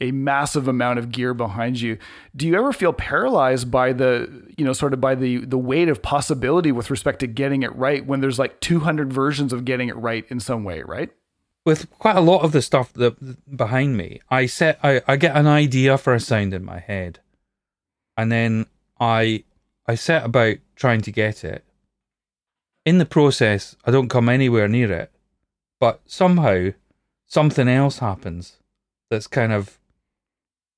a massive amount of gear behind you. Do you ever feel paralyzed by the, you know, sort of by the the weight of possibility with respect to getting it right when there's like 200 versions of getting it right in some way, right? with quite a lot of the stuff that behind me, I set I, I get an idea for a sound in my head, and then I I set about trying to get it. In the process, I don't come anywhere near it, but somehow something else happens that's kind of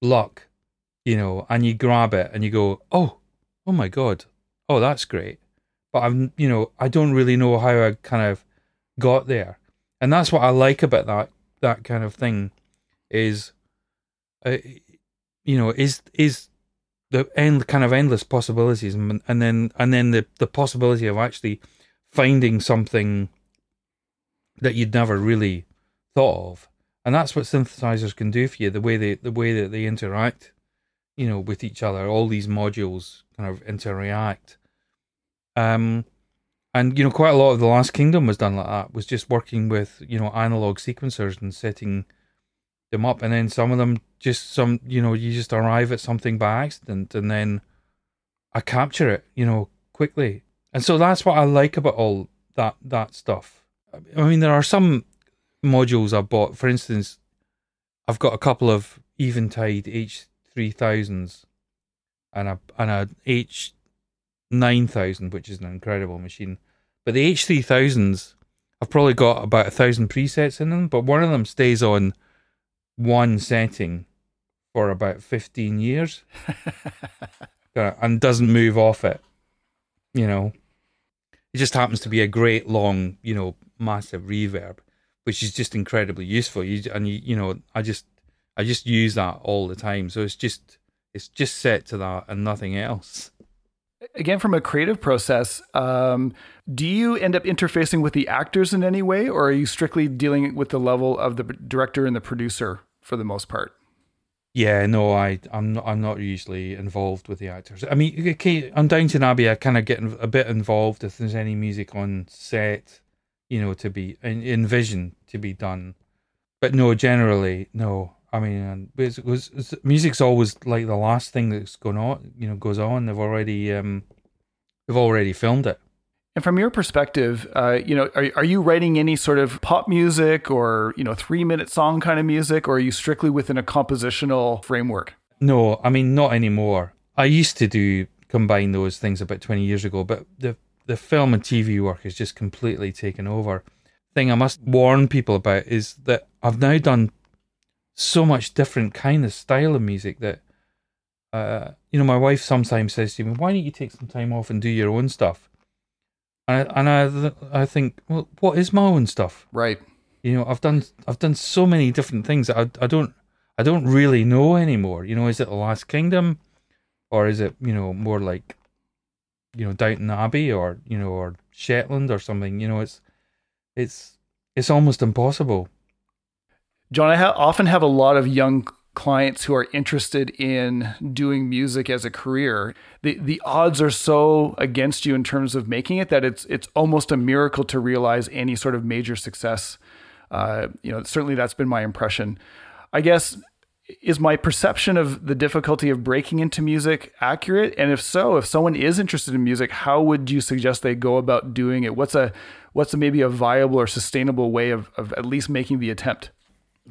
luck, you know, and you grab it and you go, oh, oh my god, oh that's great, but I'm you know I don't really know how I kind of got there. And that's what I like about that that kind of thing is, uh, you know, is is the end kind of endless possibilities, and, and then and then the the possibility of actually finding something that you'd never really thought of, and that's what synthesizers can do for you. The way they the way that they interact, you know, with each other. All these modules kind of interact. Um, and you know quite a lot of the last kingdom was done like that was just working with you know analog sequencers and setting them up and then some of them just some you know you just arrive at something by accident and then i capture it you know quickly and so that's what i like about all that that stuff i mean there are some modules i bought for instance i've got a couple of eventide h3000s and a and a h 9000, which is an incredible machine. But the H3000s, I've probably got about a thousand presets in them, but one of them stays on one setting for about 15 years uh, and doesn't move off it. You know, it just happens to be a great long, you know, massive reverb, which is just incredibly useful. You and you, you know, I just, I just use that all the time. So it's just, it's just set to that and nothing else again from a creative process um, do you end up interfacing with the actors in any way or are you strictly dealing with the level of the director and the producer for the most part yeah no i i'm not i'm not usually involved with the actors i mean okay on downton abbey i kind of get a bit involved if there's any music on set you know to be in, in to be done but no generally no I mean, it was, it was, music's always like the last thing that's going on. You know, goes on. They've already um, they've already filmed it. And from your perspective, uh, you know, are are you writing any sort of pop music or you know three minute song kind of music, or are you strictly within a compositional framework? No, I mean not anymore. I used to do combine those things about twenty years ago, but the the film and TV work has just completely taken over. Thing I must warn people about is that I've now done so much different kind of style of music that uh, you know my wife sometimes says to me why don't you take some time off and do your own stuff? And I, and I I think well what is my own stuff? Right. You know I've done I've done so many different things that I, I don't I don't really know anymore. You know is it the last kingdom? Or is it you know more like you know Downton Abbey or you know or Shetland or something you know it's it's it's almost impossible John, I ha- often have a lot of young clients who are interested in doing music as a career. The the odds are so against you in terms of making it that it's it's almost a miracle to realize any sort of major success. Uh, you know, certainly that's been my impression. I guess is my perception of the difficulty of breaking into music accurate? And if so, if someone is interested in music, how would you suggest they go about doing it? What's a what's a, maybe a viable or sustainable way of, of at least making the attempt?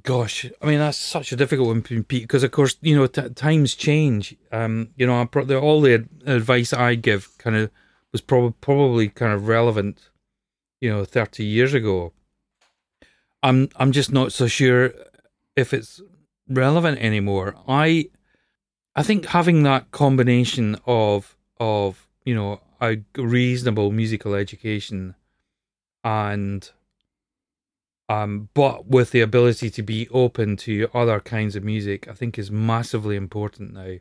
Gosh, I mean that's such a difficult one, Pete, because of course you know t- times change. Um, you know, all the advice I give kind of was probably probably kind of relevant, you know, thirty years ago. I'm I'm just not so sure if it's relevant anymore. I I think having that combination of of you know a reasonable musical education and um, but with the ability to be open to other kinds of music, I think is massively important now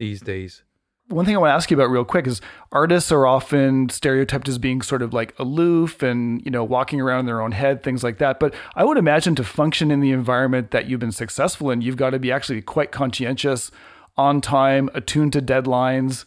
these days. One thing I want to ask you about real quick is artists are often stereotyped as being sort of like aloof and, you know, walking around in their own head, things like that. But I would imagine to function in the environment that you've been successful in, you've got to be actually quite conscientious, on time, attuned to deadlines,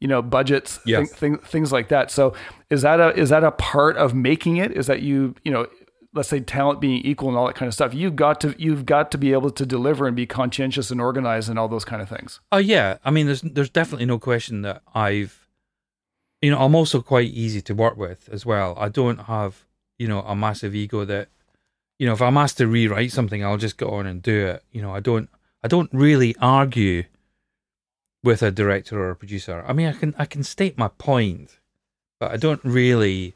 you know, budgets, yes. th- th- things like that. So is that a is that a part of making it? Is that you, you know, let's say talent being equal and all that kind of stuff you've got to you've got to be able to deliver and be conscientious and organized and all those kind of things oh uh, yeah i mean there's there's definitely no question that i've you know i'm also quite easy to work with as well i don't have you know a massive ego that you know, if I'm asked to rewrite something, I'll just go on and do it. You know, I don't I don't really argue with a director or a producer. I mean, I can I can state my point, but I don't really.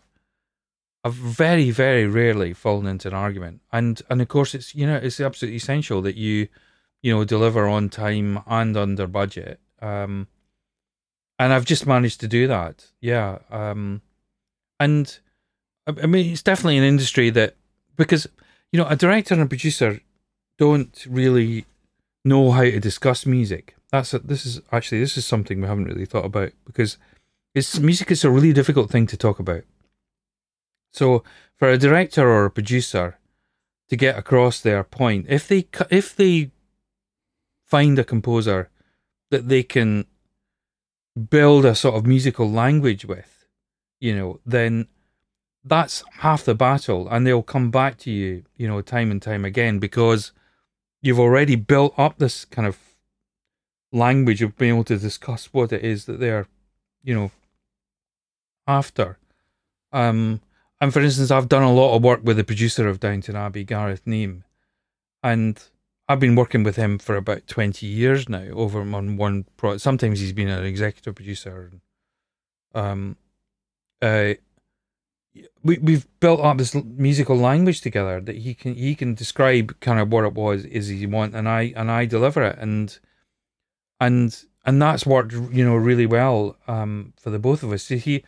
I've very very rarely fallen into an argument, and and of course it's you know it's absolutely essential that you you know deliver on time and under budget. Um, and I've just managed to do that. Yeah. Um, and I mean, it's definitely an industry that because you know a director and a producer don't really know how to discuss music. That's a, this is actually this is something we haven't really thought about because it's music is a really difficult thing to talk about. So for a director or a producer to get across their point, if they if they find a composer that they can build a sort of musical language with, you know, then that's half the battle, and they'll come back to you, you know, time and time again because you've already built up this kind of language of being able to discuss what it is that they're, you know, after. Um, and for instance, I've done a lot of work with the producer of Downton Abbey, Gareth Neame, and I've been working with him for about twenty years now. Over on one project. Sometimes he's been an executive producer. Um, uh, we we've built up this musical language together that he can he can describe kind of what it was is he want and I and I deliver it and and and that's worked you know really well um, for the both of us. He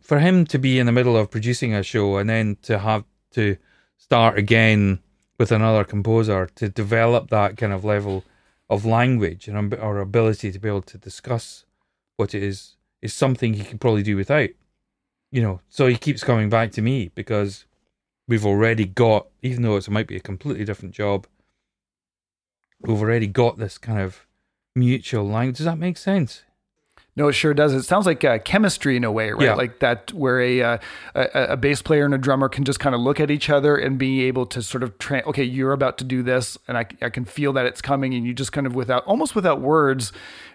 for him to be in the middle of producing a show and then to have to start again with another composer to develop that kind of level of language and our ability to be able to discuss what it is is something he could probably do without you know, so he keeps coming back to me because we've already got, even though it might be a completely different job, we've already got this kind of mutual language. Does that make sense? No, it sure does. It sounds like uh, chemistry in a way, right? Yeah. Like that, where a, uh, a, a bass player and a drummer can just kind of look at each other and be able to sort of, tra- okay, you're about to do this, and I, I can feel that it's coming, and you just kind of without almost without words,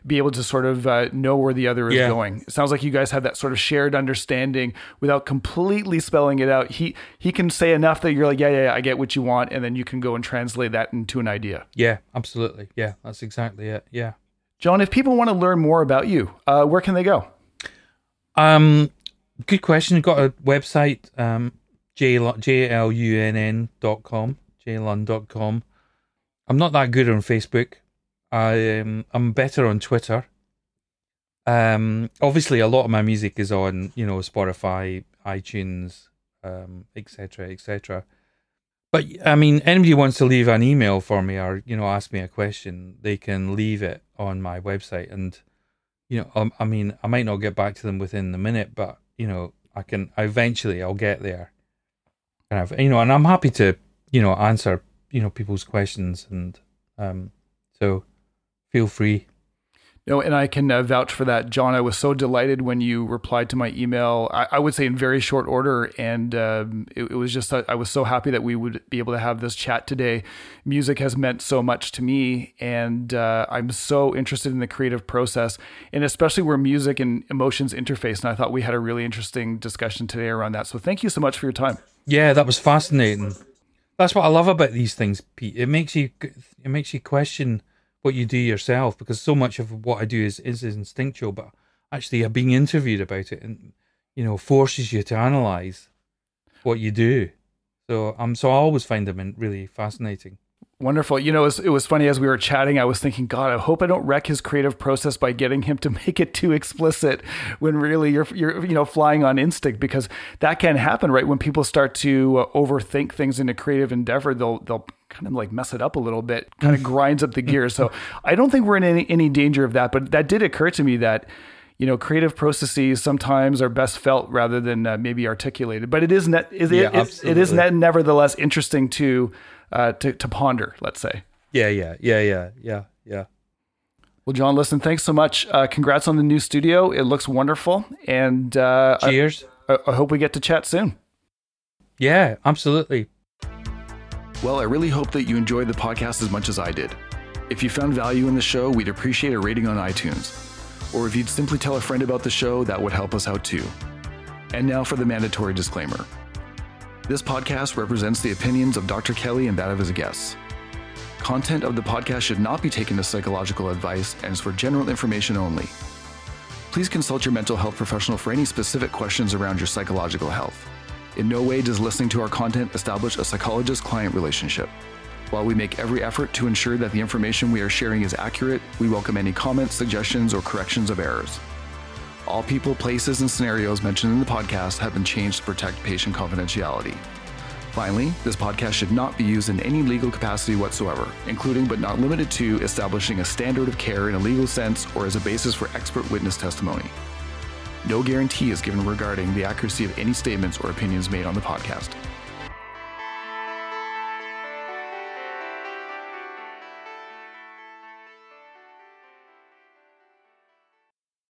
be able to sort of uh, know where the other is yeah. going. It sounds like you guys have that sort of shared understanding without completely spelling it out. He he can say enough that you're like, yeah, yeah, yeah I get what you want, and then you can go and translate that into an idea. Yeah, absolutely. Yeah, that's exactly it. Yeah. John, if people want to learn more about you, uh, where can they go? Um, good question. You've got a website, um, jlunn.com, jlunn.com. I'm not that good on Facebook. I, um, I'm better on Twitter. Um, obviously, a lot of my music is on, you know, Spotify, iTunes, um, etc., etc. But I mean, anybody wants to leave an email for me or you know ask me a question, they can leave it on my website, and you know, um, I mean, I might not get back to them within the minute, but you know, I can eventually I'll get there. Kind of, you know, and I'm happy to you know answer you know people's questions, and um, so feel free no, and I can uh, vouch for that, John. I was so delighted when you replied to my email. I, I would say in very short order, and um, it, it, was just uh, I was so happy that we would be able to have this chat today. Music has meant so much to me, and uh, I'm so interested in the creative process, and especially where music and emotions interface. And I thought we had a really interesting discussion today around that. So thank you so much for your time. Yeah, that was fascinating. That's what I love about these things, Pete. It makes you it makes you question what you do yourself because so much of what I do is, is instinctual, but actually being interviewed about it and you know forces you to analyze what you do. So um, so I always find them really fascinating. Wonderful. You know, it was, it was, funny as we were chatting. I was thinking, God, I hope I don't wreck his creative process by getting him to make it too explicit when really you're you're you know flying on instinct because that can happen, right? When people start to uh, overthink things in a creative endeavor, they'll they'll kind of like mess it up a little bit, kind of mm. grinds up the gears. So I don't think we're in any, any danger of that. But that did occur to me that you know creative processes sometimes are best felt rather than uh, maybe articulated. But it is net, it, yeah, it, it is net, nevertheless interesting to uh, to to ponder. Let's say. Yeah, yeah, yeah, yeah, yeah, yeah. Well, John, listen, thanks so much. Uh, congrats on the new studio. It looks wonderful. And uh, cheers. I, I hope we get to chat soon. Yeah, absolutely. Well, I really hope that you enjoyed the podcast as much as I did. If you found value in the show, we'd appreciate a rating on iTunes. Or if you'd simply tell a friend about the show, that would help us out too. And now for the mandatory disclaimer. This podcast represents the opinions of Dr. Kelly and that of his guests. Content of the podcast should not be taken as psychological advice and is for general information only. Please consult your mental health professional for any specific questions around your psychological health. In no way does listening to our content establish a psychologist client relationship. While we make every effort to ensure that the information we are sharing is accurate, we welcome any comments, suggestions, or corrections of errors. All people, places, and scenarios mentioned in the podcast have been changed to protect patient confidentiality. Finally, this podcast should not be used in any legal capacity whatsoever, including but not limited to establishing a standard of care in a legal sense or as a basis for expert witness testimony. No guarantee is given regarding the accuracy of any statements or opinions made on the podcast.